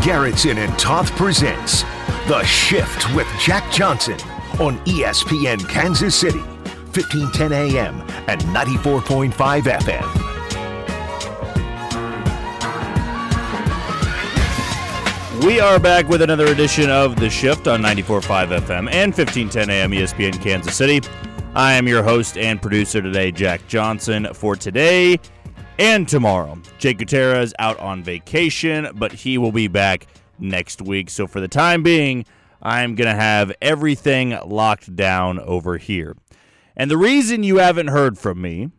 Garrettson and Toth presents The Shift with Jack Johnson on ESPN Kansas City, 1510 AM and 94.5 FM. We are back with another edition of The Shift on 94.5 FM and 1510 AM ESPN Kansas City. I am your host and producer today, Jack Johnson, for today and tomorrow. Jake Gutierrez out on vacation, but he will be back next week. So for the time being, I'm going to have everything locked down over here. And the reason you haven't heard from me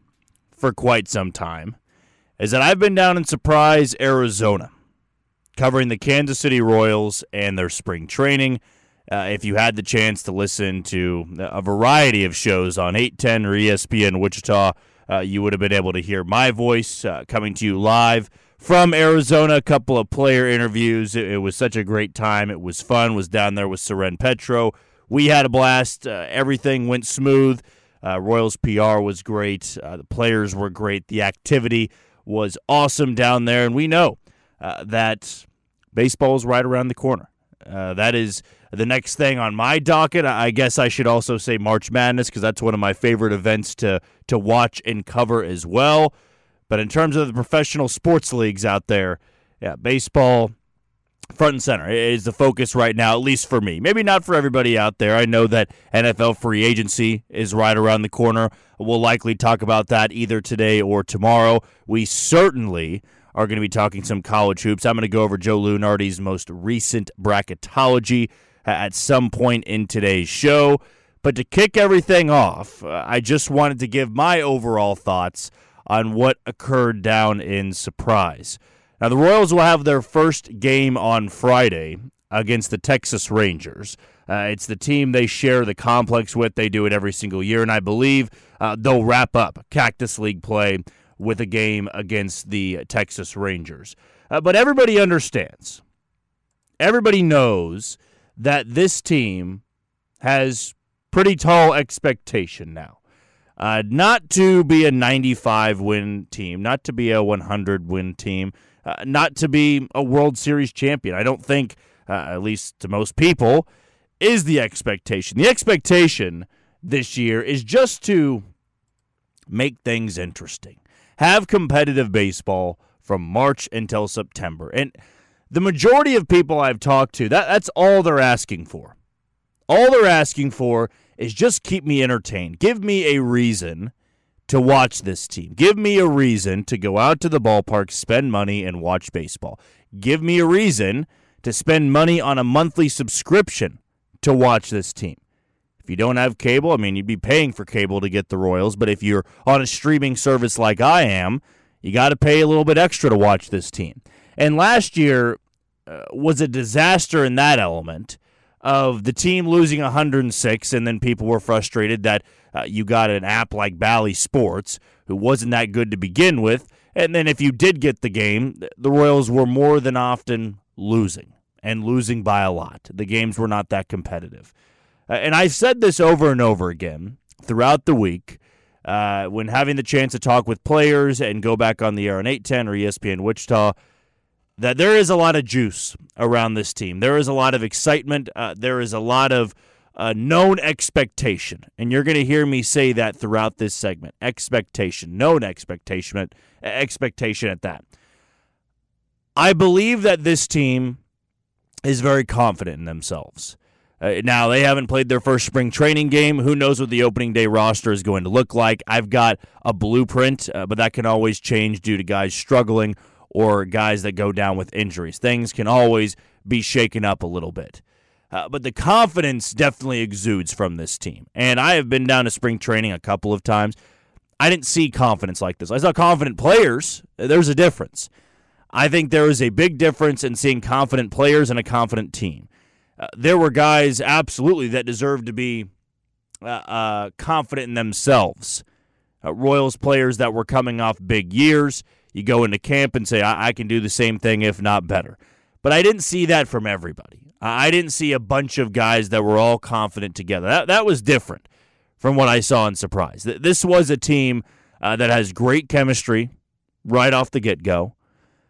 for quite some time is that I've been down in Surprise, Arizona, covering the Kansas City Royals and their spring training. Uh, if you had the chance to listen to a variety of shows on 810 or ESPN Wichita, uh, you would have been able to hear my voice uh, coming to you live from Arizona. A couple of player interviews. It, it, was such a great time. It was fun. Was down there with Soren Petro. We had a blast. Uh, everything went smooth. Uh, Royals PR was great. Uh, the players were great. The activity was awesome down there, and we know uh, that baseball is right around the corner. that is the next thing on my docket, I guess I should also say March Madness because that's one of my favorite events to to watch and cover as well. But in terms of the professional sports leagues out there, yeah, baseball front and center is the focus right now, at least for me. Maybe not for everybody out there. I know that NFL free agency is right around the corner. We'll likely talk about that either today or tomorrow. We certainly are going to be talking some college hoops. I'm going to go over Joe Lunardi's most recent bracketology at some point in today's show. But to kick everything off, uh, I just wanted to give my overall thoughts on what occurred down in Surprise. Now, the Royals will have their first game on Friday against the Texas Rangers. Uh, it's the team they share the complex with. They do it every single year, and I believe uh, they'll wrap up Cactus League play with a game against the Texas Rangers. Uh, but everybody understands, everybody knows that this team has pretty tall expectation now. Uh, not to be a 95 win team, not to be a 100 win team, uh, not to be a World Series champion. I don't think, uh, at least to most people, is the expectation. The expectation this year is just to make things interesting, have competitive baseball from March until September. And the majority of people I've talked to, that, that's all they're asking for. All they're asking for is just keep me entertained. Give me a reason to watch this team. Give me a reason to go out to the ballpark, spend money, and watch baseball. Give me a reason to spend money on a monthly subscription to watch this team. If you don't have cable, I mean, you'd be paying for cable to get the Royals, but if you're on a streaming service like I am, you got to pay a little bit extra to watch this team. And last year uh, was a disaster in that element of the team losing 106, and then people were frustrated that uh, you got an app like Bally Sports, who wasn't that good to begin with. And then if you did get the game, the Royals were more than often losing and losing by a lot. The games were not that competitive. Uh, and I've said this over and over again throughout the week uh, when having the chance to talk with players and go back on the air on 810 or ESPN Wichita that there is a lot of juice around this team. There is a lot of excitement. Uh, there is a lot of uh, known expectation. And you're going to hear me say that throughout this segment expectation, known expectation, expectation at that. I believe that this team is very confident in themselves. Uh, now, they haven't played their first spring training game. Who knows what the opening day roster is going to look like? I've got a blueprint, uh, but that can always change due to guys struggling or guys that go down with injuries. Things can always be shaken up a little bit. Uh, but the confidence definitely exudes from this team. And I have been down to spring training a couple of times. I didn't see confidence like this. I saw confident players. There's a difference. I think there is a big difference in seeing confident players and a confident team. Uh, there were guys absolutely that deserved to be uh, uh confident in themselves. Uh, Royals players that were coming off big years you go into camp and say, I, I can do the same thing, if not better. But I didn't see that from everybody. I didn't see a bunch of guys that were all confident together. That, that was different from what I saw in Surprise. This was a team uh, that has great chemistry right off the get go.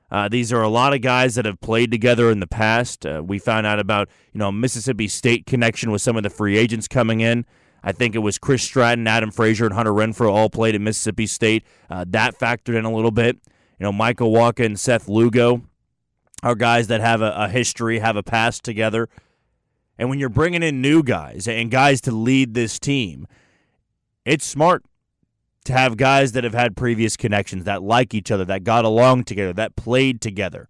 Uh, these are a lot of guys that have played together in the past. Uh, we found out about you know Mississippi State connection with some of the free agents coming in. I think it was Chris Stratton, Adam Frazier, and Hunter Renfroe all played at Mississippi State. Uh, that factored in a little bit. You know, Michael Wacha and Seth Lugo are guys that have a, a history, have a past together. And when you're bringing in new guys and guys to lead this team, it's smart to have guys that have had previous connections, that like each other, that got along together, that played together.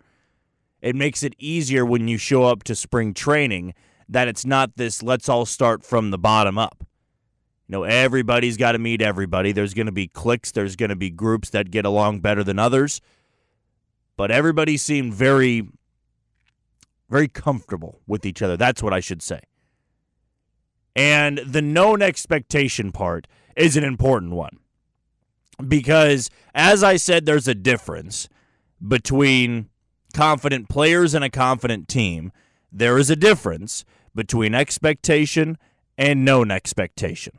It makes it easier when you show up to spring training that it's not this let's all start from the bottom up. Know, everybody's got to meet everybody. There's going to be cliques, there's going to be groups that get along better than others. But everybody seemed very very comfortable with each other. That's what I should say. And the known expectation part is an important one because, as I said, there's a difference between confident players and a confident team. There is a difference between expectation and known expectation.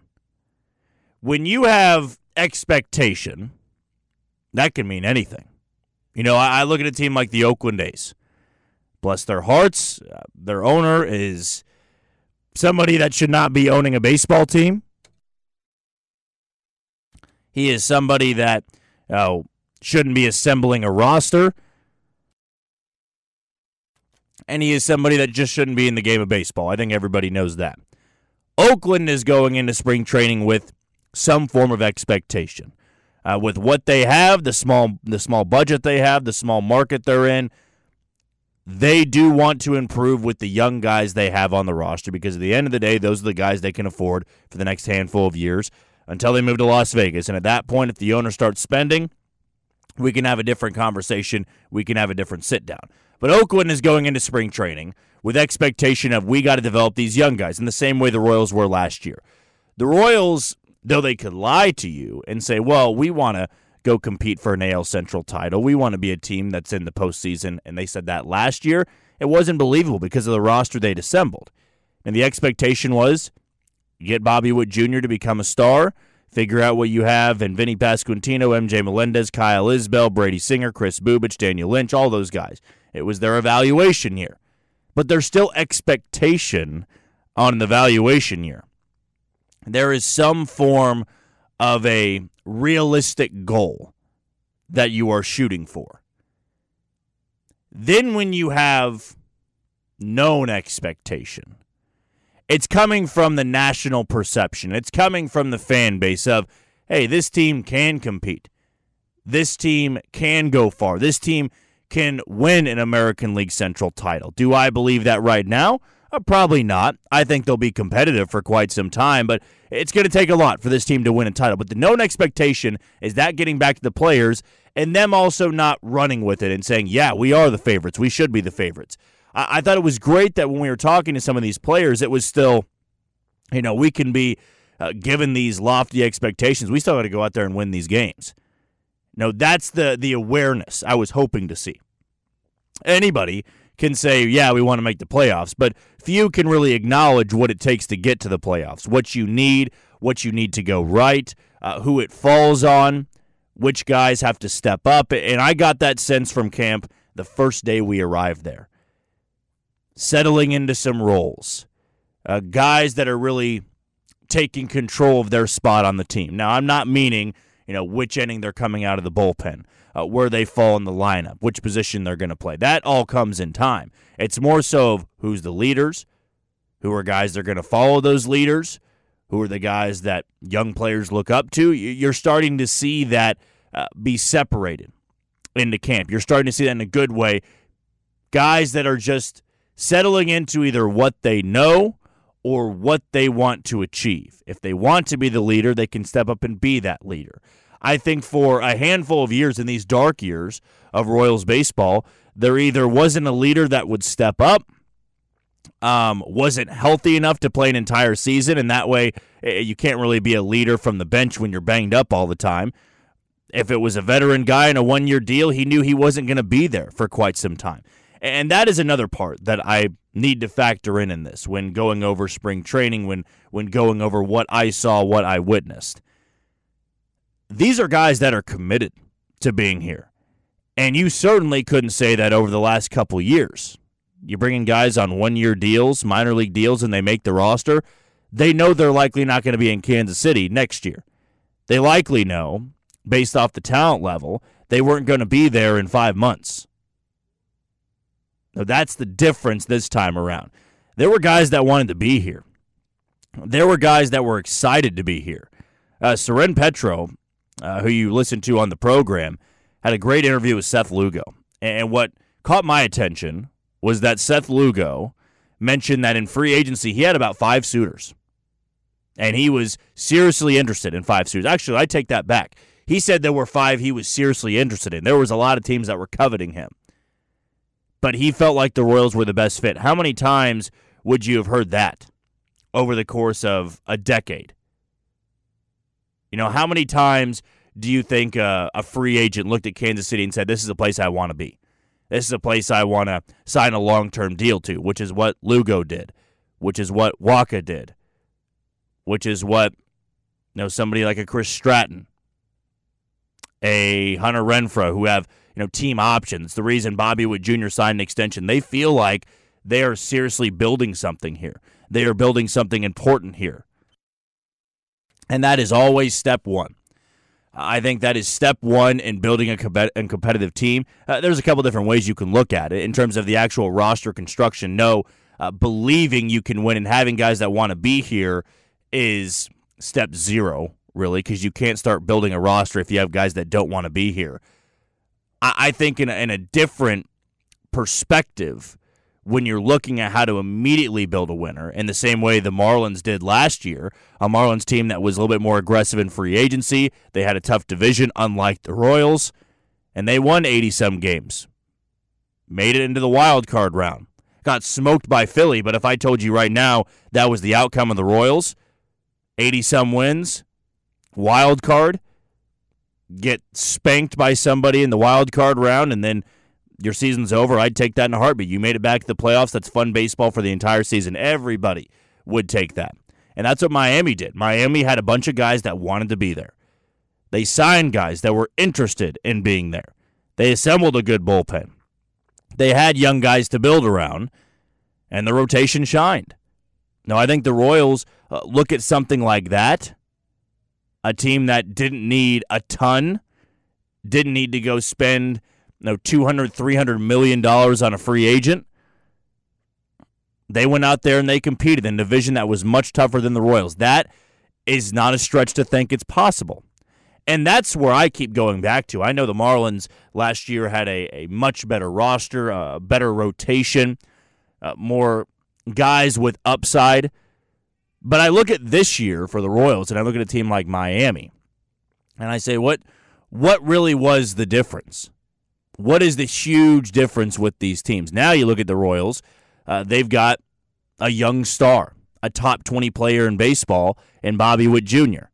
When you have expectation, that can mean anything. You know, I look at a team like the Oakland A's. Bless their hearts, uh, their owner is somebody that should not be owning a baseball team. He is somebody that uh, shouldn't be assembling a roster. And he is somebody that just shouldn't be in the game of baseball. I think everybody knows that. Oakland is going into spring training with some form of expectation. Uh, with what they have, the small the small budget they have, the small market they're in, they do want to improve with the young guys they have on the roster because at the end of the day, those are the guys they can afford for the next handful of years until they move to Las Vegas. And at that point, if the owner starts spending, we can have a different conversation. We can have a different sit down. But Oakland is going into spring training with expectation of we got to develop these young guys in the same way the Royals were last year. The Royals, though they could lie to you and say, well, we want to go compete for an AL Central title. We want to be a team that's in the postseason. And they said that last year. It wasn't believable because of the roster they'd assembled. And the expectation was get Bobby Witt Jr. to become a star. Figure out what you have and Vinny Pasquantino, MJ Melendez, Kyle Isbel, Brady Singer, Kris Bubic, Daniel Lynch, all those guys. It was their evaluation year. But there's still expectation on the evaluation year. There is some form of a realistic goal that you are shooting for. Then, when you have known expectation, it's coming from the national perception. It's coming from the fan base of, hey, this team can compete. This team can go far. This team can win an American League Central title. Do I believe that right now? Uh, probably not. I think they'll be competitive for quite some time, but it's going to take a lot for this team to win a title. But the known expectation is that getting back to the players and them also not running with it and saying, yeah, we are the favorites. We should be the favorites. I, I thought it was great that when we were talking to some of these players, it was still, you know, we can be uh, given these lofty expectations. We still got to go out there and win these games. No, that's the the awareness I was hoping to see. Anybody can say, yeah, we want to make the playoffs, but few can really acknowledge what it takes to get to the playoffs, what you need, what you need to go right, uh, who it falls on, which guys have to step up. And I got that sense from camp the first day we arrived there settling into some roles, uh, guys that are really taking control of their spot on the team. Now, I'm not meaning, you know, which inning they're coming out of the bullpen, uh, where they fall in the lineup, which position they're going to play. That all comes in time. It's more so of who's the leaders, who are guys that are going to follow those leaders, who are the guys that young players look up to. You're starting to see that uh, be separated into camp. You're starting to see that in a good way. Guys that are just settling into either what they know or what they want to achieve. If they want to be the leader, they can step up and be that leader. I think for a handful of years in these dark years of Royals baseball, there either wasn't a leader that would step up, um, wasn't healthy enough to play an entire season, and that way eh, you can't really be a leader from the bench when you're banged up all the time. If it was a veteran guy in a one year deal, he knew he wasn't going to be there for quite some time. And that is another part that I need to factor in in this when going over spring training, when when going over what I saw, what I witnessed. These are guys that are committed to being here. And you certainly couldn't say that over the last couple years. You're bringing guys on one year deals, minor league deals, and they make the roster. They know they're likely not going to be in Kansas City next year. They likely know, based off the talent level, they weren't going to be there in five months. Now, that's the difference this time around. There were guys that wanted to be here. There were guys that were excited to be here. Uh, Soren Petro, uh, who you listened to on the program, had a great interview with Seth Lugo. And what caught my attention was that Seth Lugo mentioned that in free agency he had about five suitors. And he was seriously interested in five suitors. Actually, I take that back. He said there were five he was seriously interested in. There was a lot of teams that were coveting him. But he felt like the Royals were the best fit. How many times would you have heard that over the course of a decade? You know, how many times do you think uh, a free agent looked at Kansas City and said, This is a place I want to be? This is a place I want to sign a long term deal to, which is what Lugo did, which is what Wacha did, which is what you know somebody like a Chris Stratton, a Hunter Renfroe, who have you know team options. The reason Bobby Witt Jr. signed an extension, they feel like they are seriously building something here. They are building something important here. And that is always step one. I think that is step one in building a competitive team. Uh, there's a couple different ways you can look at it in terms of the actual roster construction. No, uh, believing you can win and having guys that want to be here is step zero, really, because you can't start building a roster if you have guys that don't want to be here. I, I think in a, in a different perspective, when you're looking at how to immediately build a winner in the same way the Marlins did last year, a Marlins team that was a little bit more aggressive in free agency. They had a tough division, unlike the Royals, and they won 80 some games. Made it into the wild card round. Got smoked by Philly, but if I told you right now that was the outcome of the Royals, 80 some wins, wild card, get spanked by somebody in the wild card round, and then your season's over, I'd take that in a heartbeat. You made it back to the playoffs. That's fun baseball for the entire season. Everybody would take that. And that's what Miami did. Miami had a bunch of guys that wanted to be there. They signed guys that were interested in being there. They assembled a good bullpen. They had young guys to build around, and the rotation shined. Now, I think the Royals uh, look at something like that a team that didn't need a ton, didn't need to go spend know, 200, 300 million dollars on a free agent. They went out there and they competed in a division that was much tougher than the Royals. That is not a stretch to think it's possible. And that's where I keep going back to. I know the Marlins last year had a, a much better roster, a better rotation, uh, more guys with upside. But I look at this year for the Royals and I look at a team like Miami and I say, what what really was the difference? What is the huge difference with these teams? Now you look at the Royals, uh, they've got a young star, a top 20 player in baseball, and Bobby Witt Jr.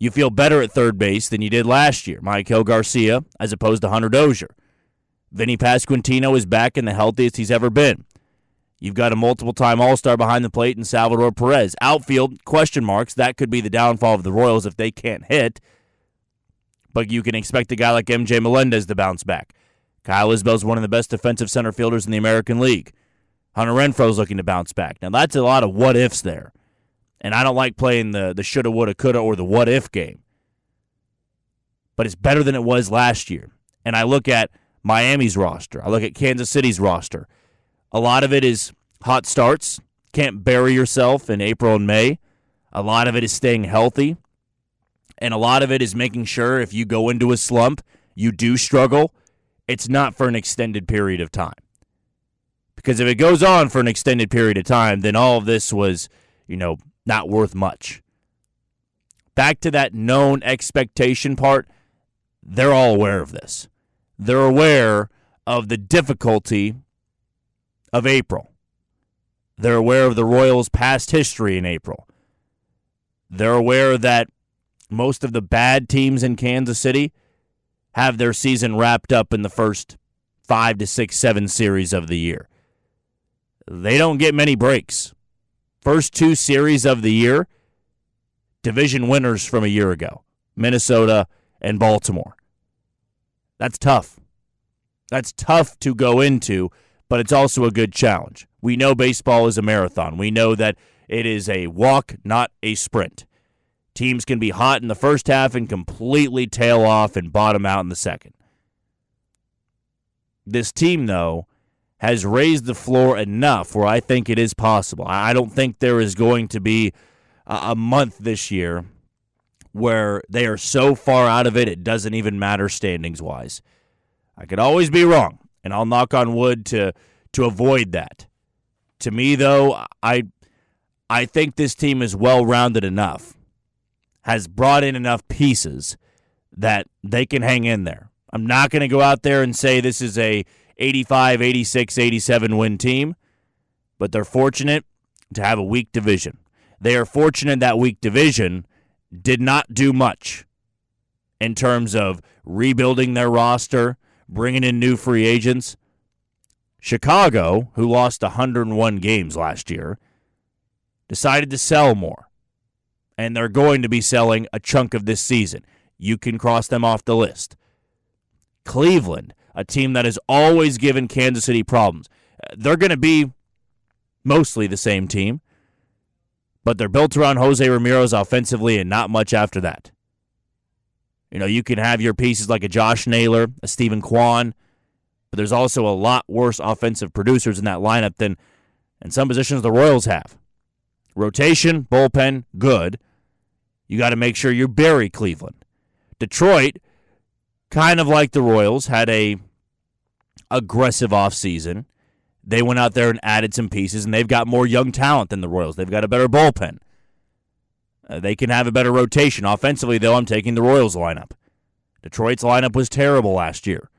You feel better at third base than you did last year, Maikel Garcia, as opposed to Hunter Dozier. Vinny Pasquantino is back in the healthiest he's ever been. You've got a multiple time All Star behind the plate in Salvador Perez. Outfield, question marks. That could be the downfall of the Royals if they can't hit. But you can expect a guy like MJ Melendez to bounce back. Kyle Isbel's one of the best defensive center fielders in the American League. Hunter Renfroe's looking to bounce back. Now that's a lot of what ifs there. And I don't like playing the the shoulda, woulda, coulda, or the what if game. But it's better than it was last year. And I look at Miami's roster. I look at Kansas City's roster. A lot of it is hot starts. Can't bury yourself in April and May. A lot of it is staying healthy. And a lot of it is making sure if you go into a slump, you do struggle it's not for an extended period of time. Because if it goes on for an extended period of time, then all of this was, you know, not worth much. Back to that known expectation part, they're all aware of this. They're aware of the difficulty of April. They're aware of the Royals' past history in April. They're aware that most of the bad teams in Kansas City have their season wrapped up in the first five to six, seven series of the year. They don't get many breaks. First two series of the year, division winners from a year ago Minnesota and Baltimore. That's tough. That's tough to go into, but it's also a good challenge. We know baseball is a marathon. We know that it is a walk, not a sprint. Teams can be hot in the first half and completely tail off and bottom out in the second. This team, though, has raised the floor enough where I think it is possible. I don't think there is going to be a month this year where they are so far out of it, it doesn't even matter standings wise. I could always be wrong, and I'll knock on wood to to avoid that. To me, though, I I think this team is well rounded enough, has brought in enough pieces that they can hang in there. I'm not going to go out there and say this is a 85, 86, 87 win team, but they're fortunate to have a weak division. They are fortunate that weak division did not do much in terms of rebuilding their roster, bringing in new free agents. Chicago, who lost 101 games last year, decided to sell more. And they're going to be selling a chunk of this season. You can cross them off the list. Cleveland, a team that has always given Kansas City problems. Uh, they're going to be mostly the same team but they're built around Jose Ramirez offensively and not much after that. You know, you can have your pieces like a Josh Naylor, a Steven Kwan, but there's also a lot worse offensive producers in that lineup than in some positions the Royals have. Rotation, bullpen, good. You got to make sure you bury Cleveland. Detroit, kind of like the Royals, had a aggressive offseason. They went out there and added some pieces, and they've got more young talent than the Royals. They've got a better bullpen. Uh, they can have a better rotation. Offensively, though, I'm taking the Royals lineup. Detroit's lineup was terrible last year,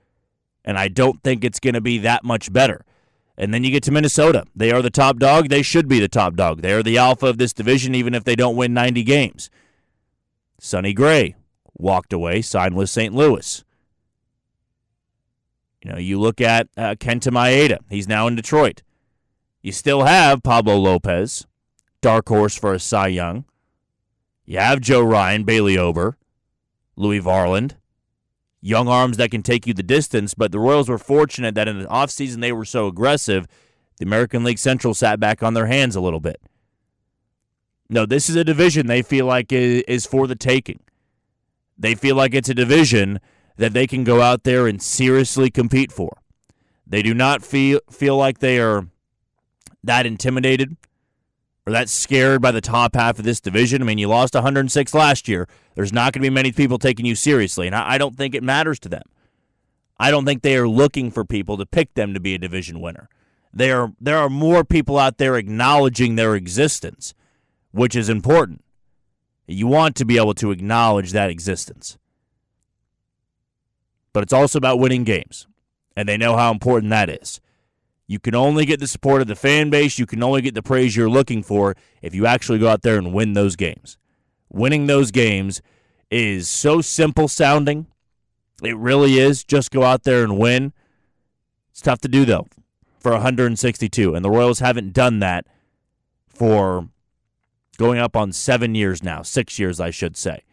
and I don't think it's going to be that much better. And then you get to Minnesota. They are the top dog. They should be the top dog. They are the alpha of this division, even if they don't win 90 games. Sonny Gray walked away, signed with St. Louis. You know, you look at uh, Kenta Maeda. He's now in Detroit. You still have Pablo Lopez, dark horse for a Cy Young. You have Joe Ryan, Bailey Ober, Louis Varland. Young arms that can take you the distance, but the Royals were fortunate that in the offseason they were so aggressive, the American League Central sat back on their hands a little bit. No, this is a division they feel like is for the taking. They feel like it's a division that they can go out there and seriously compete for. They do not feel feel like they are that intimidated or that scared by the top half of this division. I mean, you lost 106 last year. There's not going to be many people taking you seriously, and I don't think it matters to them. I don't think they are looking for people to pick them to be a division winner. There, there are more people out there acknowledging their existence, which is important. You want to be able to acknowledge that existence but it's also about winning games. And they know how important that is. You can only get the support of the fan base, you can only get the praise you're looking for if you actually go out there and win those games. Winning those games is so simple sounding. It really is. Just go out there and win. It's tough to do, though, for 162. And the Royals haven't done that for going up on seven years now, six years, I should say.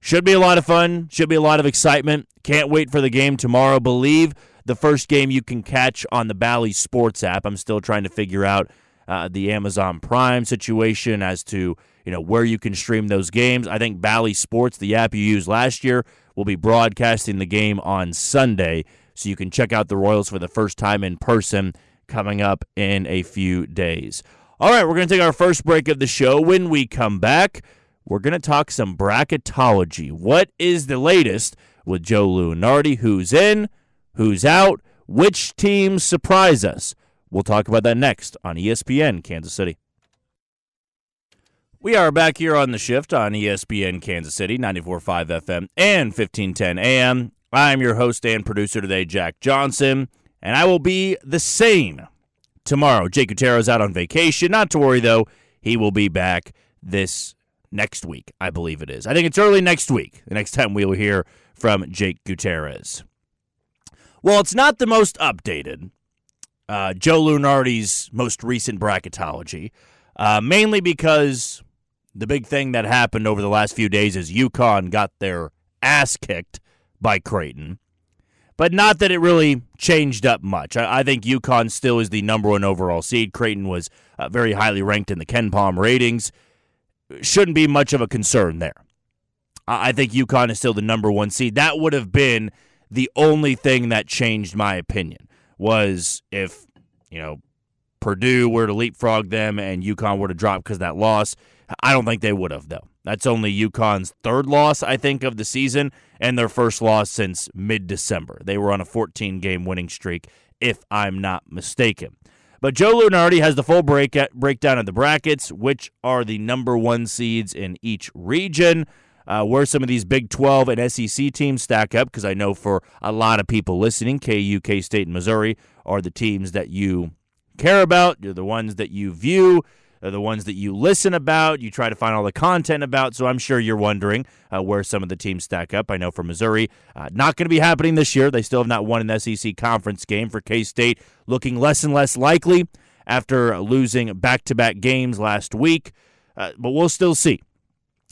Should be a lot of fun. Should be a lot of excitement. Can't wait for the game tomorrow. Believe the first game you can catch on the Bally Sports app. I'm still trying to figure out uh, the Amazon Prime situation as to you know where you can stream those games. I think Bally Sports, the app you used last year, will be broadcasting the game on Sunday, so you can check out the Royals for the first time in person coming up in a few days. All right, we're going to take our first break of the show. When we come back we're going to talk some bracketology. What is the latest with Joe Lunardi? Who's in? Who's out? Which teams surprise us? We'll talk about that next on ESPN Kansas City. We are back here on the shift on ESPN Kansas City, 94.5 FM and 1510 AM. I'm your host and producer today, Jack Johnson, and I will be the same tomorrow. Jake Gutierrez out on vacation. Not to worry, though, he will be back this next week, I believe it is. I think it's early next week, the next time we will hear from Jake Gutierrez. Well, it's not the most updated. Uh, Joe Lunardi's most recent bracketology, uh, mainly because the big thing that happened over the last few days is UConn got their ass kicked by Creighton. but not that it really changed up much. I, I think UConn still is the number one overall seed. Creighton was uh, very highly ranked in the KenPom ratings. Shouldn't be much of a concern there. I, I think UConn is still the number one seed. That would have been the only thing that changed my opinion was if you know Purdue were to leapfrog them and UConn were to drop because that loss. I don't think they would have though. That's only UConn's third loss, I think, of the season, and their first loss since mid December. They were on a 14 game winning streak, if I'm not mistaken. But Joe Lunardi has the full break breakdown of the brackets, which are the number one seeds in each region, uh, where some of these Big 12 and SEC teams stack up, because I know for a lot of people listening, KU, K State, and Missouri are the teams that you care about. They're the ones that you view they're the ones that you listen about, you try to find all the content about. So I'm sure you're wondering uh, where some of the teams stack up. I know for Missouri, uh, not going to be happening this year. They still have not won an SEC conference game. For K State, looking less and less likely after losing back to back games last week. Uh, but we'll still see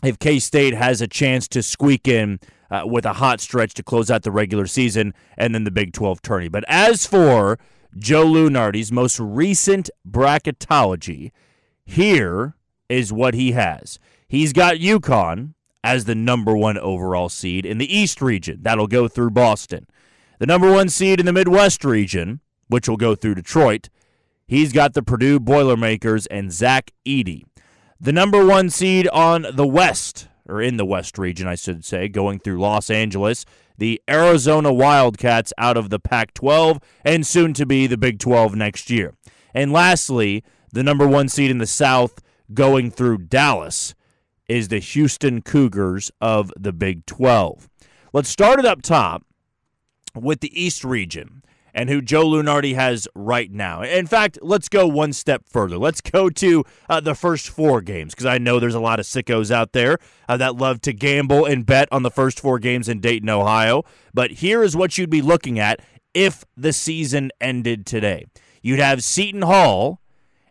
if K State has a chance to squeak in. Uh, with a hot stretch to close out the regular season and then the Big 12 tourney. But as for Joe Lunardi's most recent bracketology, here is what he has. He's got UConn as the number one overall seed in the East region. That'll go through Boston. The number one seed in the Midwest region, which will go through Detroit. He's got the Purdue Boilermakers and Zach Edey. The number one seed on the West, or in the West region, I should say, going through Los Angeles. The Arizona Wildcats out of the Pac 12 and soon to be the Big 12 next year. And lastly, the number one seed in the South going through Dallas is the Houston Cougars of the Big 12. Let's start it up top with the East region and who Joe Lunardi has right now. In fact, let's go one step further. Let's go to uh, the first four games because I know there's a lot of sickos out there uh, that love to gamble and bet on the first four games in Dayton, Ohio. But here is what you'd be looking at if the season ended today. You'd have Seton Hall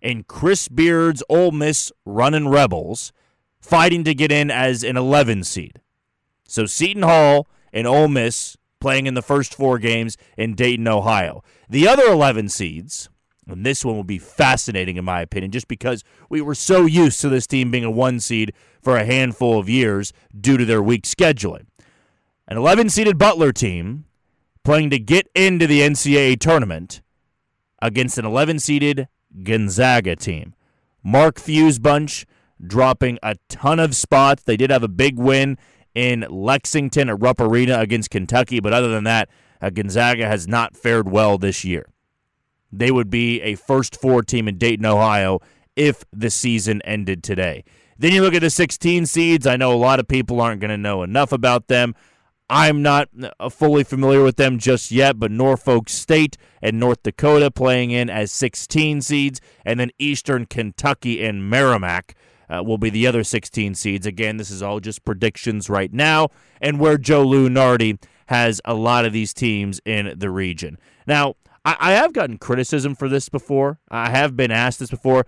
and Chris Beard's Ole Miss running Rebels fighting to get in as an 11 seed. So Seton Hall and Ole Miss playing in the first four games in Dayton, Ohio. The other 11 seeds, and this one will be fascinating in my opinion, just because we were so used to this team being a one seed for a handful of years due to their weak scheduling. An 11 seeded Butler team playing to get into the NCAA tournament against an 11 seeded Gonzaga team. Mark Few's bunch dropping a ton of spots. They did have a big win in Lexington at Rupp Arena against Kentucky, but other than that, uh, Gonzaga has not fared well this year. They would be a first four team in Dayton, Ohio, if the season ended today. Then you look at the 16 seeds. I know a lot of people aren't going to know enough about them. I'm not uh, fully familiar with them just yet, but Norfolk State and North Dakota playing in as 16 seeds, and then Eastern Kentucky and Merrimack uh, will be the other 16 seeds. Again, this is all just predictions right now, and where Joe Lunardi has a lot of these teams in the region. Now, I, I have gotten criticism for this before. I have been asked this before.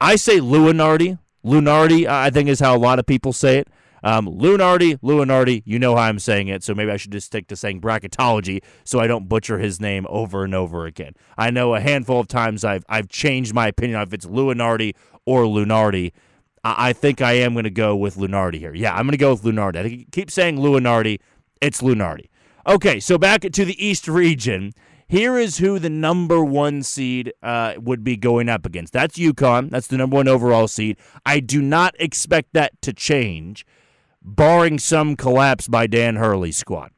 I say Lunardi. Lunardi, I think, is how a lot of people say it. Um, Lunardi, Lunardi, you know how I'm saying it, so maybe I should just stick to saying bracketology so I don't butcher his name over and over again. I know a handful of times I've I've changed my opinion if it's Lunardi or Lunardi. I, I think I am going to go with Lunardi here. Yeah, I'm going to go with Lunardi. I keep saying Lunardi. It's Lunardi. Okay, so back to the East region. Here is who the number one seed uh, would be going up against. That's UConn. That's the number one overall seed. I do not expect that to change barring some collapse by Dan Hurley's squad.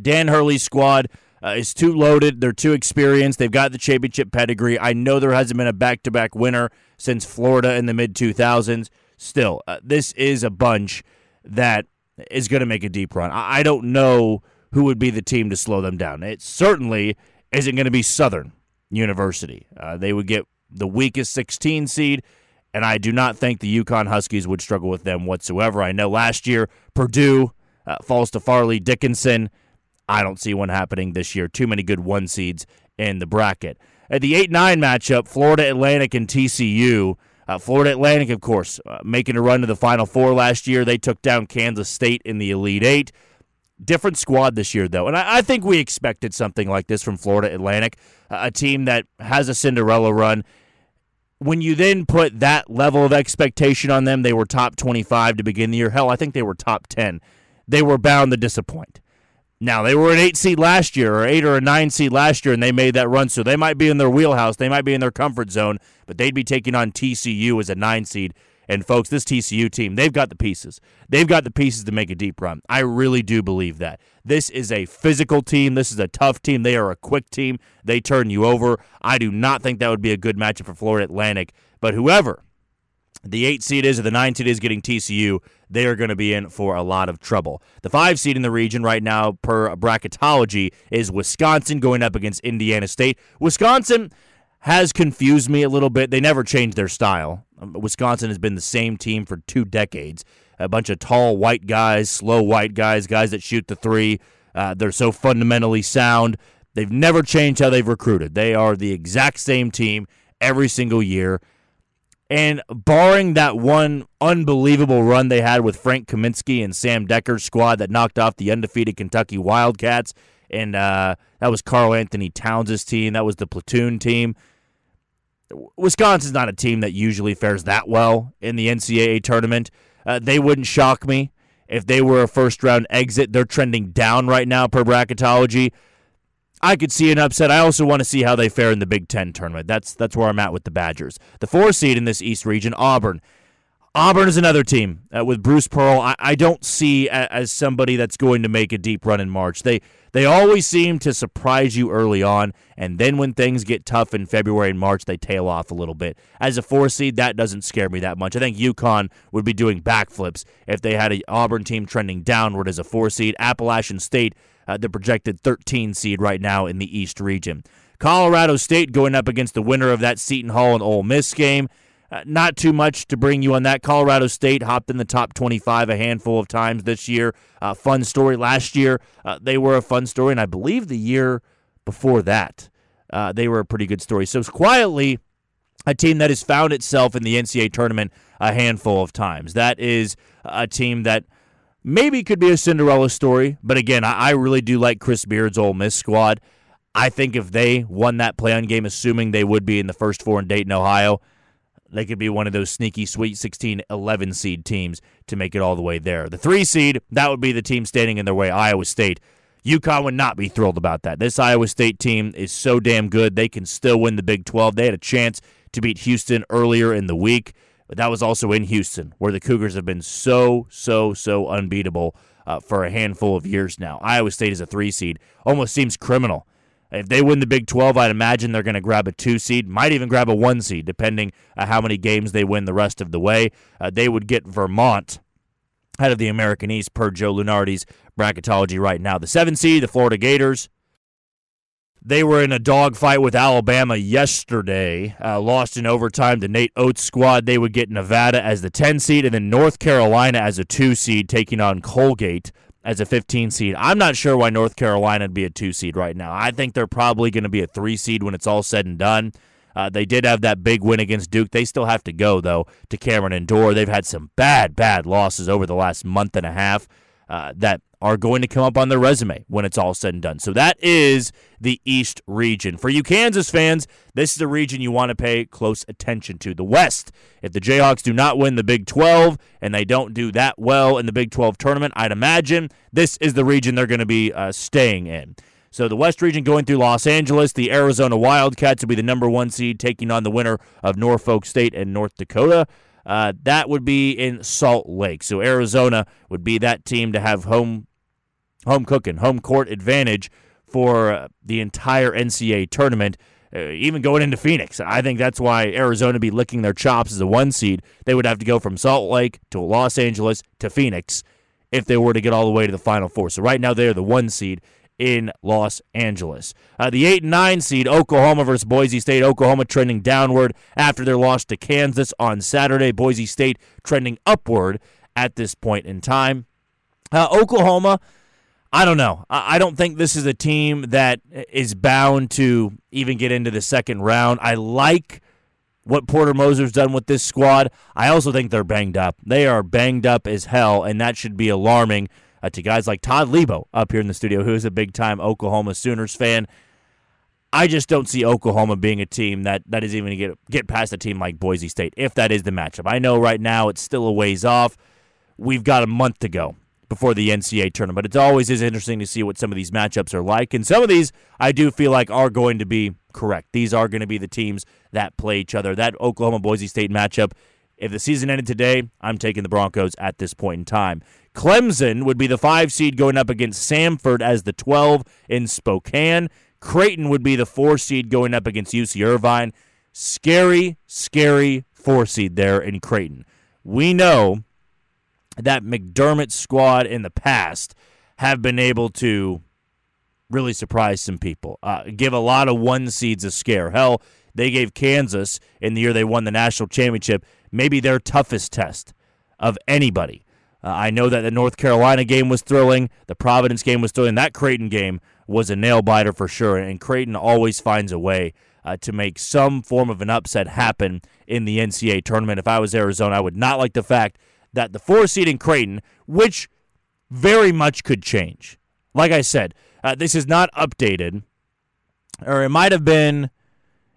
Dan Hurley's squad uh, is too loaded. They're too experienced. They've got the championship pedigree. I know there hasn't been a back to back winner since Florida in the mid 2000s. Still, uh, this is a bunch that is going to make a deep run. I-, I don't know who would be the team to slow them down. It certainly isn't going to be Southern University. Uh, they would get the weakest 16 seed and I do not think the UConn Huskies would struggle with them whatsoever. I know last year Purdue uh, falls to Fairleigh Dickinson. I don't see one happening this year. Too many good one seeds in the bracket. At the 8 9 matchup, Florida Atlantic and TCU. Uh, Florida Atlantic, of course, uh, making a run to the Final Four last year. They took down Kansas State in the Elite Eight. Different squad this year, though. And I, I think we expected something like this from Florida Atlantic, a team that has a Cinderella run. When you then put that level of expectation on them, they were top 25 to begin the year. Hell, I think they were top 10. They were bound to disappoint. Now, they were an eight seed last year, or eight or a nine seed last year, and they made that run. So they might be in their wheelhouse. They might be in their comfort zone, but they'd be taking on TCU as a nine seed. And folks, this TCU team, they've got the pieces. They've got the pieces to make a deep run. I really do believe that. This is a physical team. This is a tough team. They are a quick team. They turn you over. I do not think that would be a good matchup for Florida Atlantic. But whoever the eight seed is or the nine seed is getting TCU, they are going to be in for a lot of trouble. The five seed in the region right now, per bracketology, is Wisconsin going up against Indiana State. Wisconsin has confused me a little bit. They never changed their style. Um, Wisconsin has been the same team for two decades. A bunch of tall white guys, slow white guys, guys that shoot the three. Uh, they're so fundamentally sound. They've never changed how they've recruited. They are the exact same team every single year. And barring that one unbelievable run they had with Frank Kaminsky and Sam Dekker's squad that knocked off the undefeated Kentucky Wildcats, and uh, that was Karl-Anthony Towns' team, that was the platoon team. Wisconsin's not a team that usually fares that well in the NCAA tournament. Uh, they wouldn't shock me if they were a first round exit. They're trending down right now per bracketology. I could see an upset. I also want to see how they fare in the Big Ten tournament. That's that's where I'm at with the Badgers. The four seed in this East region, Auburn. Auburn is another team uh, with Bruce Pearl. I, I don't see a, as somebody that's going to make a deep run in March. They they always seem to surprise you early on, and then when things get tough in February and March, they tail off a little bit. As a four seed, that doesn't scare me that much. I think UConn would be doing backflips if they had an Auburn team trending downward as a four seed. Appalachian State uh, the projected 13 seed right now in the East region. Colorado State going up against the winner of that Seton Hall and Ole Miss game. Uh, not too much to bring you on that. Colorado State hopped in the top 25 a handful of times this year. Uh, fun story. Last year, uh, they were a fun story, and I believe the year before that, uh, they were a pretty good story. So, it's quietly, a team that has found itself in the NCAA tournament a handful of times. That is a team that maybe could be a Cinderella story. But again, I, I really do like Chris Beard's Ole Miss squad. I think if they won that play on game, assuming they would be in the first four in Dayton, Ohio, they could be one of those sneaky Sweet 16 11 seed teams to make it all the way there. The three seed, that would be the team standing in their way, Iowa State. UConn would not be thrilled about that. This Iowa State team is so damn good. They can still win the Big 12. They had a chance to beat Houston earlier in the week but that was also in Houston, where the Cougars have been so, so, so unbeatable uh, for a handful of years now. Iowa State is a three seed. Almost seems criminal. If they win the Big 12, I'd imagine they're going to grab a two seed, might even grab a one seed, depending on how many games they win the rest of the way. Uh, they would get Vermont out of the American East per Joe Lunardi's bracketology right now. The seven seed, the Florida Gators, they were in a dogfight with Alabama yesterday, uh, lost in overtime to Nate Oats' squad. They would get Nevada as the 10 seed and then North Carolina as a 2 seed, taking on Colgate as a 15 seed. I'm not sure why North Carolina would be a 2 seed right now. I think they're probably going to be a 3 seed when it's all said and done. Uh, they did have that big win against Duke. They still have to go, though, to Cameron and Indoor. They've had some bad, bad losses over the last month and a half uh, that are going to come up on their resume when it's all said and done. So that is the East region. For you Kansas fans, this is a region you want to pay close attention to. The West, if the Jayhawks do not win the Big 12 and they don't do that well in the Big 12 tournament, I'd imagine this is the region they're going to be uh, staying in. So the West region going through Los Angeles, the Arizona Wildcats will be the number one seed, taking on the winner of Norfolk State and North Dakota. Uh, that would be in Salt Lake. So Arizona would be that team to have home home cooking, home court advantage for uh, the entire NCAA tournament. Uh, even going into Phoenix, I think that's why Arizona be licking their chops as a one seed. They would have to go from Salt Lake to Los Angeles to Phoenix if they were to get all the way to the Final Four. So right now they're the one seed in Los Angeles. Uh, the 8 and 9 seed, Oklahoma versus Boise State. Oklahoma trending downward after their loss to Kansas on Saturday. Boise State trending upward at this point in time. Uh, Oklahoma, I don't know. I don't think this is a team that is bound to even get into the second round. I like what Porter Moser's done with this squad. I also think they're banged up. They are banged up as hell, and that should be alarming uh, to guys like Todd Lebo up here in the studio, who is a big time Oklahoma Sooners fan. I just don't see Oklahoma being a team that, that is even going to get get past a team like Boise State, if that is the matchup. I know right now it's still a ways off. We've got a month to go before the NCAA tournament, it always is interesting to see what some of these matchups are like. And some of these I do feel like are going to be correct. These are going to be the teams that play each other. That Oklahoma Boise State matchup, if the season ended today, I'm taking the Broncos at this point in time. Clemson would be the five seed going up against Samford as the 12 in Spokane. Creighton would be the four seed going up against UC Irvine. Scary, scary four seed there in Creighton. We know that McDermott squad in the past have been able to really surprise some people, uh, give a lot of one seeds a scare. Hell, they gave Kansas in the year they won the national championship maybe their toughest test of anybody. Uh, I know that the North Carolina game was thrilling, the Providence game was thrilling. That Creighton game was a nail biter for sure, and Creighton always finds a way uh, to make some form of an upset happen in the NCAA tournament. If I was Arizona, I would not like the fact that the four seed in Creighton, which very much could change. Like I said, uh, this is not updated, or it might have been,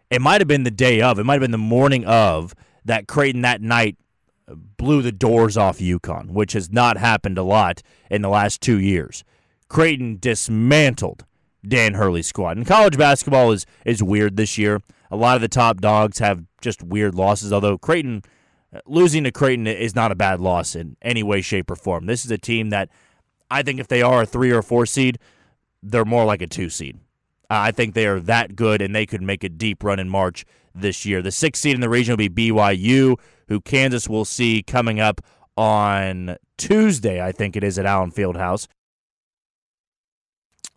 it might have been the day of, it might have been the morning of that Creighton that night blew the doors off UConn, which has not happened a lot in the last two years. Creighton dismantled Dan Hurley's squad. And college basketball is is weird this year. A lot of the top dogs have just weird losses, although Creighton losing to Creighton is not a bad loss in any way, shape, or form. This is a team that I think if they are a three or four seed, they're more like a two seed. I think they are that good and they could make a deep run in March this year. The sixth seed in the region will be BYU, who Kansas will see coming up on Tuesday, I think it is at Allen Fieldhouse.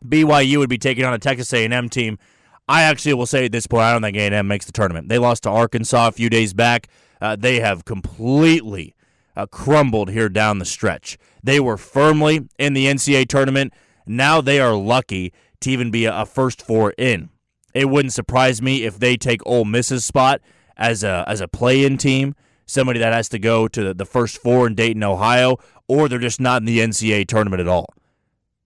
BYU would be taking on a Texas A&M team. I actually will say at this point, I don't think A&M makes the tournament. They lost to Arkansas a few days back. Uh, they have completely uh, crumbled here down the stretch. They were firmly in the NCAA tournament. Now they are lucky to even be a, a first four in. It wouldn't surprise me if they take Ole Miss's spot as a as a play-in team, somebody that has to go to the first four in Dayton, Ohio, or they're just not in the NCAA tournament at all.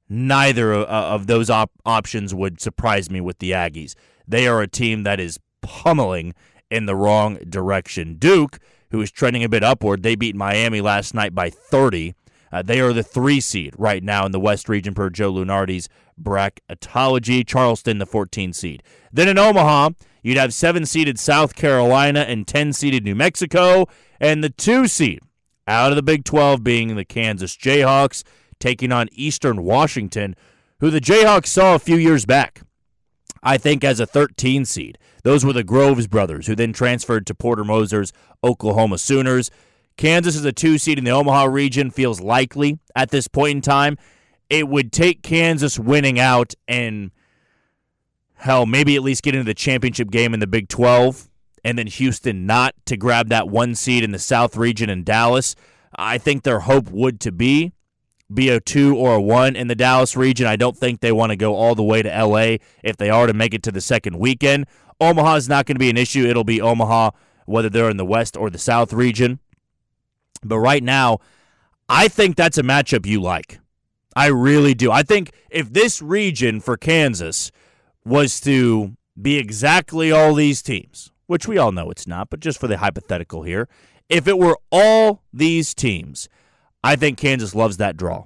Neither uh, of those op- options would surprise me with the Aggies. They are a team that is pummeling in the wrong direction. Duke, who is trending a bit upward, they beat Miami last night by 30. Uh, they are the three seed right now in the West region per Joe Lunardi's bracketology. Charleston, the 14 seed. Then in Omaha, you'd have seven seeded South Carolina and 10 seeded New Mexico, and the two seed out of the Big 12 being the Kansas Jayhawks taking on Eastern Washington, who the Jayhawks saw a few years back. I think as a 13 seed. Those were the Groves brothers, who then transferred to Porter Moser's Oklahoma Sooners. Kansas is a two seed in the Omaha region, feels likely at this point in time it would take Kansas winning out and hell, maybe at least get into the championship game in the Big 12 and then Houston not to grab that one seed in the South region in Dallas. I think their hope would to be be a two or a one in the Dallas region. I don't think they want to go all the way to LA if they are to make it to the second weekend. Omaha is not going to be an issue. It'll be Omaha whether they're in the West or the South region. But right now, I think that's a matchup you like. I really do. I think if this region for Kansas was to be exactly all these teams, which we all know it's not, but just for the hypothetical here, if it were all these teams, I think Kansas loves that draw.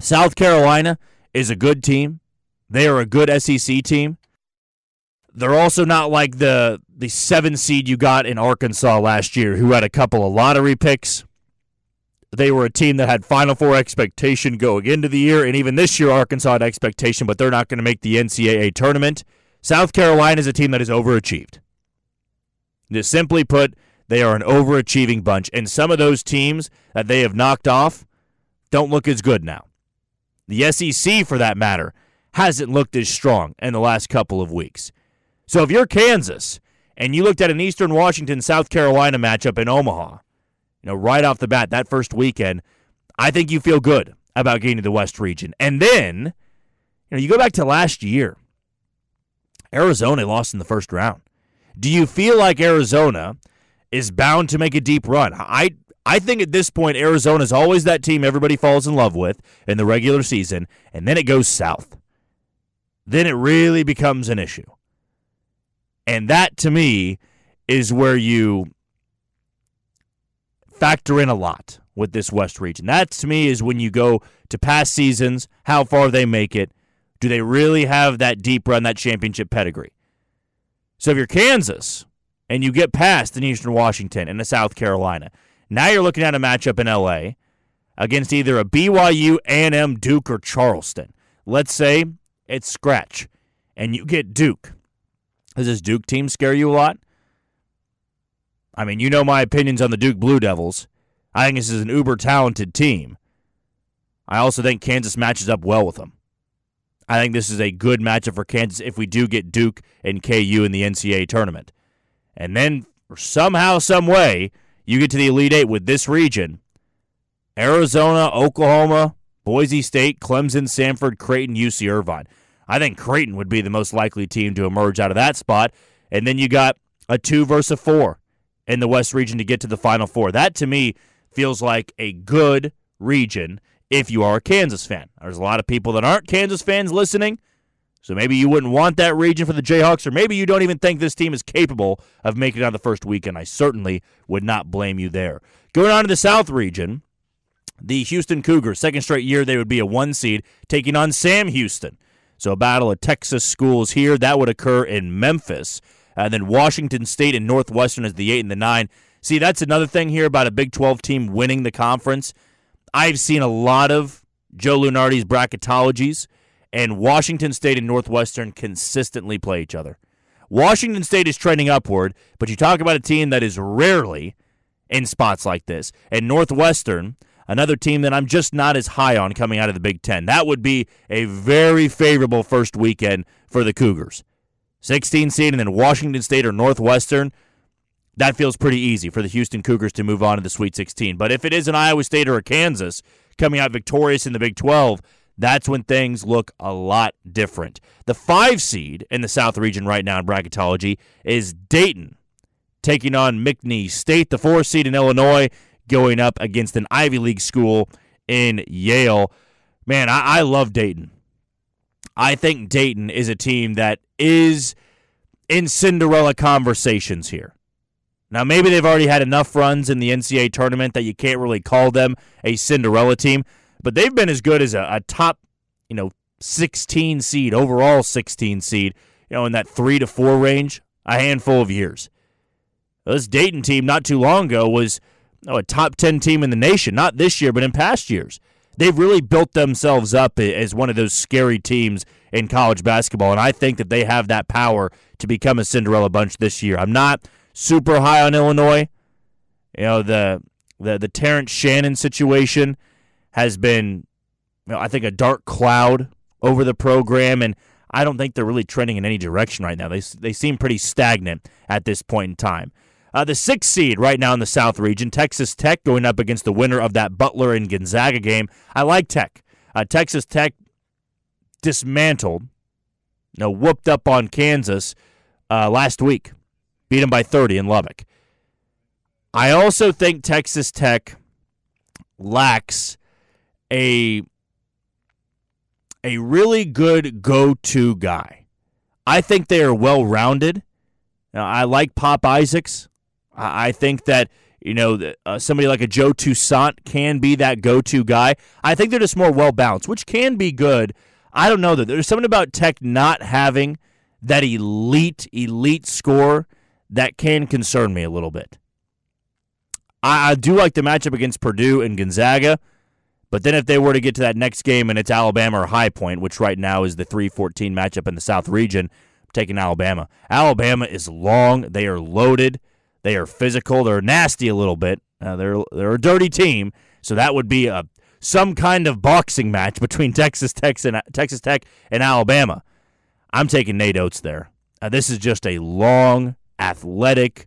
South Carolina is a good team. They are a good SEC team. They're also not like the the seven seed you got in Arkansas last year, who had a couple of lottery picks. They were a team that had Final Four expectation going into the year, and even this year, Arkansas had expectation, but they're not going to make the NCAA tournament. South Carolina is a team that is overachieved. Just simply put, they are an overachieving bunch, and some of those teams that they have knocked off don't look as good now. The SEC, for that matter, hasn't looked as strong in the last couple of weeks. So if you're Kansas and you looked at an Eastern Washington South Carolina matchup in Omaha, you know, right off the bat, that first weekend, I think you feel good about getting to the West region. And then, you know, you go back to last year. Arizona lost in the first round. Do you feel like Arizona is bound to make a deep run? I I think at this point, Arizona is always that team everybody falls in love with in the regular season, and then it goes south. Then it really becomes an issue. And that, to me, is where you factor in a lot with this West region. That, to me, is when you go to past seasons, how far they make it. Do they really have that deep run, that championship pedigree? So if you're Kansas and you get past an Eastern Washington and a South Carolina, now you're looking at a matchup in LA against either a BYU, A&M, Duke, or Charleston. Let's say it's scratch, and you get Duke. Does this Duke team scare you a lot? I mean, you know my opinions on the Duke Blue Devils. I think this is an uber talented team. I also think Kansas matches up well with them. I think this is a good matchup for Kansas if we do get Duke and KU in the NCAA tournament. And then somehow, some way, you get to the Elite Eight with this region Arizona, Oklahoma, Boise State, Clemson, Samford, Creighton, UC Irvine. I think Creighton would be the most likely team to emerge out of that spot. And then you got a two versus a four in the West region to get to the Final Four. That to me feels like a good region if you are a Kansas fan. There's a lot of people that aren't Kansas fans listening. So maybe you wouldn't want that region for the Jayhawks, or maybe you don't even think this team is capable of making it on the first weekend. I certainly would not blame you there. Going on to the South region, the Houston Cougars, second straight year they would be a one seed, taking on Sam Houston. So a battle of Texas schools here. That would occur in Memphis. And then Washington State and Northwestern as the eight and the nine. See, that's another thing here about a Big 12 team winning the conference. I've seen a lot of Joe Lunardi's bracketologies and Washington State and Northwestern consistently play each other. Washington State is trending upward, but you talk about a team that is rarely in spots like this. And Northwestern, another team that I'm just not as high on coming out of the Big Ten. That would be a very favorable first weekend for the Cougars. 16 seed and then Washington State or Northwestern. That feels pretty easy for the Houston Cougars to move on to the Sweet 16. But if it is an Iowa State or a Kansas coming out victorious in the Big 12, that's when things look a lot different. The five seed in the South region right now in bracketology is Dayton taking on McNeese State. The four seed in Illinois going up against an Ivy League school in Yale. Man, I, I love Dayton. I think Dayton is a team that is in Cinderella conversations here. Now, maybe they've already had enough runs in the NCAA tournament that you can't really call them a Cinderella team but they've been as good as a, a top, you know, 16 seed, overall 16 seed, you know, in that three to four range, a handful of years. This Dayton team not too long ago was know, a top 10 team in the nation, not this year, but in past years. They've really built themselves up as one of those scary teams in college basketball, and I think that they have that power to become a Cinderella bunch this year. I'm not super high on Illinois. You know, the the the Terrence Shannon situation has been, you know, I think, a dark cloud over the program, and I don't think they're really trending in any direction right now. They, they seem pretty stagnant at this point in time. Uh, the sixth seed right now in the South region, Texas Tech going up against the winner of that Butler and Gonzaga game. I like Tech. Uh, Texas Tech dismantled, you know, whooped up on Kansas uh, last week, beat them by 30 in Lubbock. I also think Texas Tech lacks a a really good go-to guy. I think they are well-rounded. Now, I like Pop Isaacs. I think that you know uh, somebody like a Joe Toussaint can be that go-to guy. I think they're just more well-balanced, which can be good. I don't know that there's something about Tech not having that elite elite score that can concern me a little bit. I, I do like the matchup against Purdue and Gonzaga. But then if they were to get to that next game and it's Alabama or High Point, which right now is the 3-14 matchup in the South region, I'm taking Alabama. Alabama is long. They are loaded. They are physical. They're nasty a little bit. Uh, they're they're a dirty team. So that would be a some kind of boxing match between Texas Tech and Texas Tech and Alabama. I'm taking Nate Oats there. Uh, this is just a long, athletic,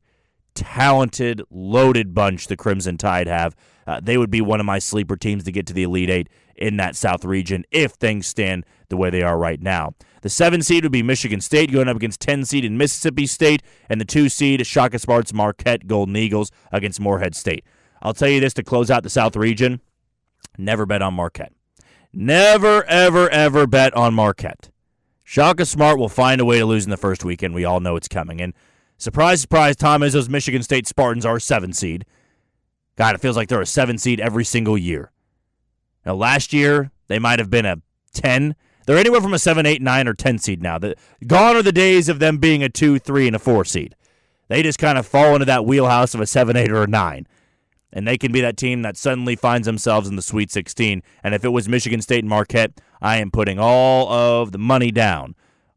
talented, loaded bunch the Crimson Tide have. Uh, they would be one of my sleeper teams to get to the Elite Eight in that South region if things stand the way they are right now. The seven seed would be Michigan State going up against 10 seed in Mississippi State, and the two seed Shaka Smart's Marquette Golden Eagles against Morehead State. I'll tell you this to close out the South region never bet on Marquette. Never, ever, ever bet on Marquette. Shaka Smart will find a way to lose in the first weekend. We all know it's coming. And surprise, surprise, Tom Izzo's Michigan State Spartans are seven seed. God, it feels like they're a seven seed every single year. Now, last year, they might have been a 10. They're anywhere from a 7, 8, 9, or 10 seed now. The, gone are the days of them being a 2, 3, and a 4 seed. They just kind of fall into that wheelhouse of a 7, 8, or a 9. And they can be that team that suddenly finds themselves in the Sweet 16. And if it was Michigan State and Marquette, I am putting all of the money down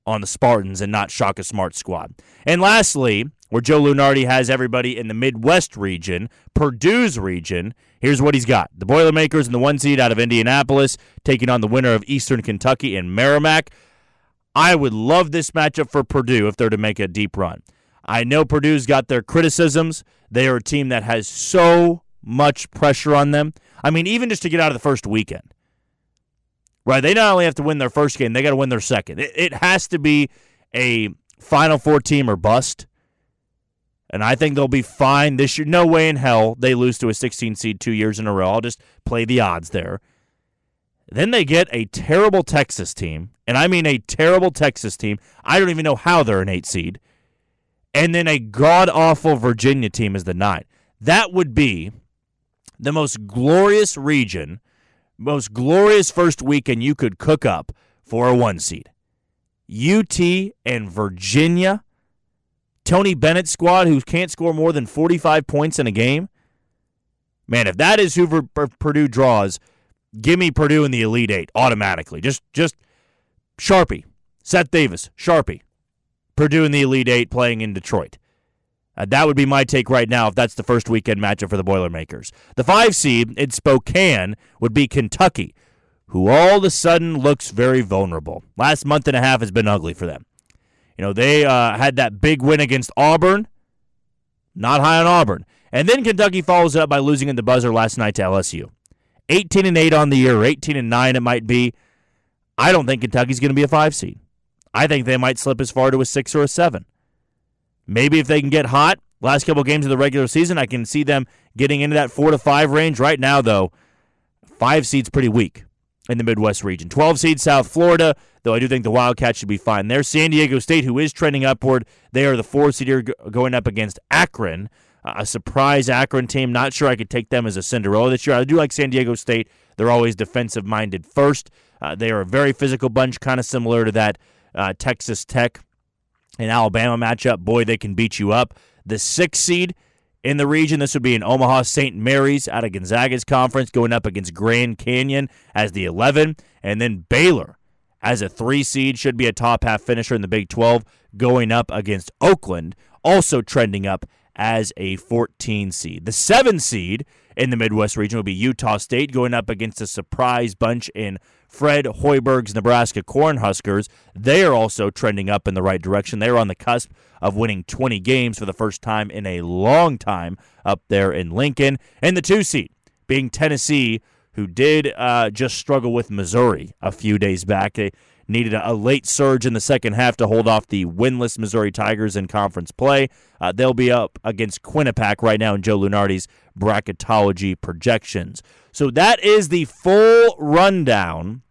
on the Spartans and not Shaka Smart squad. And lastly, where Joe Lunardi has everybody in the Midwest region, Purdue's region, here's what he's got. The Boilermakers in the one seed out of Indianapolis taking on the winner of Eastern Kentucky and Merrimack. I would love this matchup for Purdue if they're to make a deep run. I know Purdue's got their criticisms. They are a team that has so much pressure on them. I mean, even just to get out of the first weekend. Right? They not only have to win their first game, they got to win their second. It, it has to be a Final Four team or bust and I think they'll be fine this year. No way in hell they lose to a 16 seed two years in a row. I'll just play the odds there. Then they get a terrible Texas team, and I mean a terrible Texas team. I don't even know how they're an eight seed. And then a god awful Virginia team is the nine. That would be the most glorious region, most glorious first weekend you could cook up for a one seed. UT and Virginia Tony Bennett squad who can't score more than 45 points in a game? Man, if that is who Purdue draws, give me Purdue in the Elite Eight automatically. Just, just Sharpie, Seth Davis, Sharpie, Purdue in the Elite Eight playing in Detroit. Uh, that would be my take right now if that's the first weekend matchup for the Boilermakers. The five seed in Spokane would be Kentucky, who all of a sudden looks very vulnerable. Last month and a half has been ugly for them. You know, they uh, had that big win against Auburn. Not high on Auburn. And then Kentucky follows it up by losing in the buzzer last night to LSU. 18 and 8 on the year, 18 and 9 it might be. I don't think Kentucky's going to be a 5 seed. I think they might slip as far to a 6 or a 7. Maybe if they can get hot, last couple games of the regular season, I can see them getting into that 4 to 5 range. Right now though, 5 seed's pretty weak in the Midwest region. 12 seed South Florida, though I do think the Wildcats should be fine. There's San Diego State, who is trending upward. They are the four seed going up against Akron, a surprise Akron team. Not sure I could take them as a Cinderella this year. I do like San Diego State. They're always defensive minded first. Uh, they are a very physical bunch, kind of similar to that uh, Texas Tech and Alabama matchup. Boy, they can beat you up. The six seed in the region. This would be an Omaha St. Mary's out of Gonzaga's conference going up against Grand Canyon as the 11. And then Baylor as a three seed should be a top half finisher in the Big 12 going up against Oakland, also trending up as a 14 seed. The seven seed in the Midwest region will be Utah State going up against a surprise bunch in Fred Hoiberg's Nebraska Cornhuskers. They are also trending up in the right direction. They're on the cusp of winning 20 games for the first time in a long time up there in Lincoln. And the two seed being Tennessee, who did uh, just struggle with Missouri a few days back. They needed a, late surge in the second half to hold off the winless Missouri Tigers in conference play. Uh, they'll be up against Quinnipiac right now in Joe Lunardi's bracketology projections. So that is the full rundown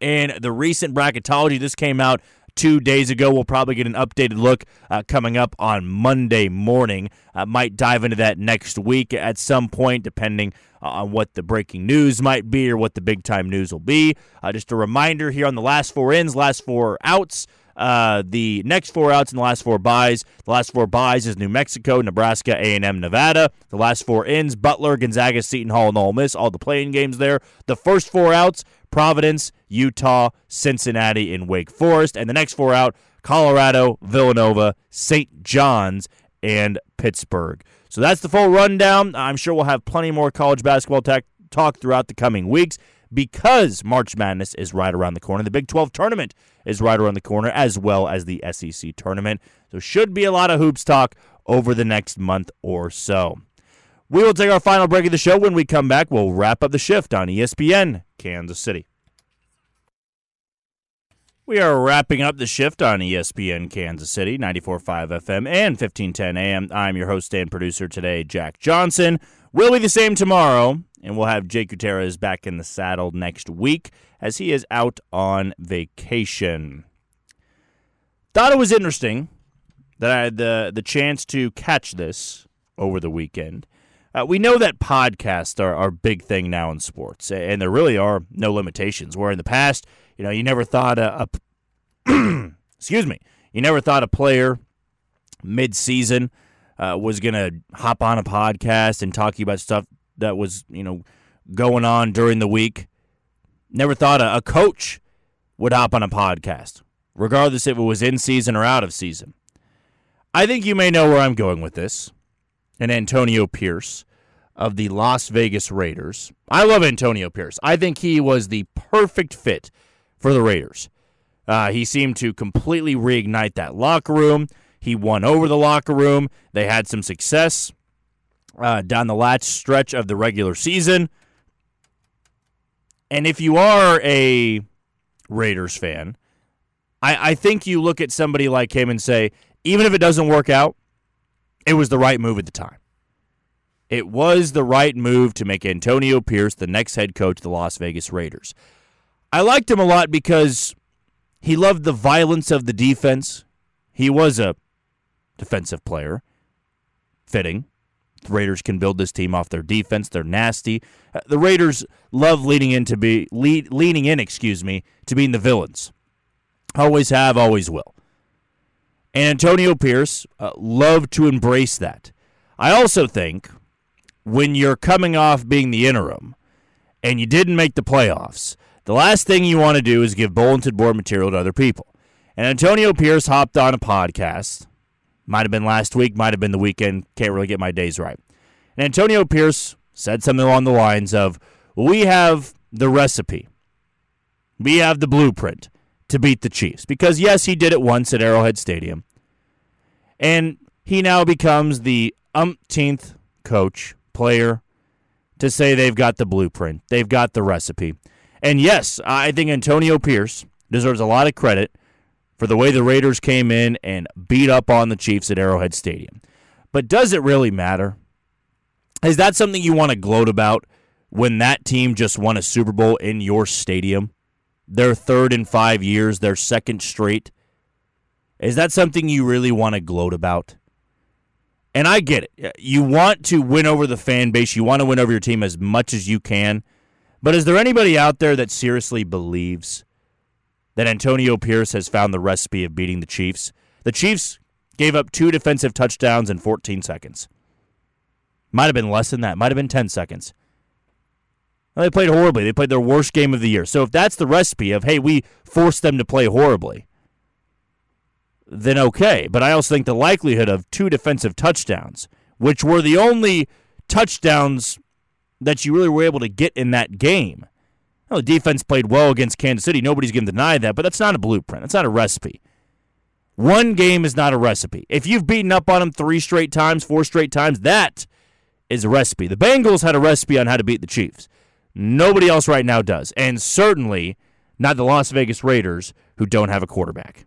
and the recent bracketology. This came out two days ago. We'll probably get an updated look uh, coming up on Monday morning. Uh, might dive into that next week at some point, depending uh, on what the breaking news might be or what the big time news will be. Uh, just a reminder here on the last four ins, last four outs. Uh, the next four outs and the last four byes. The last four byes is New Mexico, Nebraska, A&M, Nevada. The last four ins: Butler, Gonzaga, Seton Hall, and Ole Miss. All the play-in games there. The first four outs: Providence, Utah, Cincinnati, and Wake Forest. And the next four out: Colorado, Villanova, St. John's, and Pittsburgh. So that's the full rundown. I'm sure we'll have plenty more college basketball tech talk throughout the coming weeks because March Madness is right around the corner. The Big 12 tournament is right around the corner, as well as the SEC tournament. So, should be a lot of hoops talk over the next month or so. We will take our final break of the show. When we come back, we'll wrap up the shift on ESPN Kansas City. We are wrapping up the shift on ESPN Kansas City, 94.5 FM and 1510 AM. I'm your host and producer today, Jack Johnson. will be the same tomorrow, and we'll have Jake Gutierrez back in the saddle next week as he is out on vacation. Thought it was interesting that I had the, the chance to catch this over the weekend. Uh, we know that podcasts are, are a big thing now in sports, and there really are no limitations. Where in the past, you know, you never thought a, a excuse me, you never thought a player mid-season uh, was going to hop on a podcast and talk to you about stuff that was, you know, going on during the week. Never thought a, a coach would hop on a podcast, regardless if it was in season or out of season. I think you may know where I'm going with this. And Antonio Pierce of the Las Vegas Raiders. I love Antonio Pierce. I think he was the perfect fit for the Raiders. Uh, he seemed to completely reignite that locker room. He won over the locker room. They had some success uh, down the last stretch of the regular season. And if you are a Raiders fan, I, I think you look at somebody like him and say, even if it doesn't work out, it was the right move at the time. It was the right move to make Antonio Pierce the next head coach of the Las Vegas Raiders. I liked him a lot because he loved the violence of the defense. He was a defensive player. Fitting. Raiders can build this team off their defense. They're nasty. Uh, the Raiders love leading in to be lead, leaning in, excuse me, to being the villains. Always have, always will. And Antonio Pierce uh, loved to embrace that. I also think when you're coming off being the interim and you didn't make the playoffs, the last thing you want to do is give bulletin board material to other people. And Antonio Pierce hopped on a podcast might have been last week, might have been the weekend. Can't really get my days right. And Antonio Pierce said something along the lines of We have the recipe, we have the blueprint to beat the Chiefs. Because, yes, he did it once at Arrowhead Stadium. And he now becomes the umpteenth coach, player, to say they've got the blueprint, they've got the recipe. And yes, I think Antonio Pierce deserves a lot of credit for the way the Raiders came in and beat up on the Chiefs at Arrowhead Stadium. But does it really matter? Is that something you want to gloat about when that team just won a Super Bowl in your stadium? Their third in five years, their second straight. Is that something you really want to gloat about? And I get it. You want to win over the fan base, you want to win over your team as much as you can. But is there anybody out there that seriously believes that Antonio Pierce has found the recipe of beating the Chiefs. The Chiefs gave up two defensive touchdowns in 14 seconds. Might have been less than that. Might have been 10 seconds. Well, they played horribly. They played their worst game of the year. So if that's the recipe of, hey, we forced them to play horribly, then okay. But I also think the likelihood of two defensive touchdowns, which were the only touchdowns that you really were able to get in that game, the defense played well against Kansas City. Nobody's going to deny that, but that's not a blueprint. That's not a recipe. One game is not a recipe. If you've beaten up on them three straight times, four straight times, that is a recipe. The Bengals had a recipe on how to beat the Chiefs. Nobody else right now does. And certainly not the Las Vegas Raiders, who don't have a quarterback.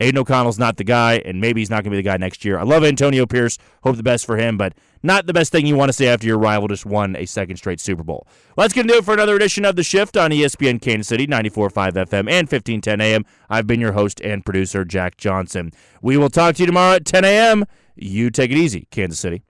Aidan O'Connell's not the guy, and maybe he's not going to be the guy next year. I love Antonio Pierce. Hope the best for him, but not the best thing you want to say after your rival just won a second straight Super Bowl. Well, that's going to do it for another edition of The Shift on ESPN Kansas City, 94.5 FM and 1510 AM. I've been your host and producer, Jack Johnson. We will talk to you tomorrow at 10 a.m. You take it easy, Kansas City.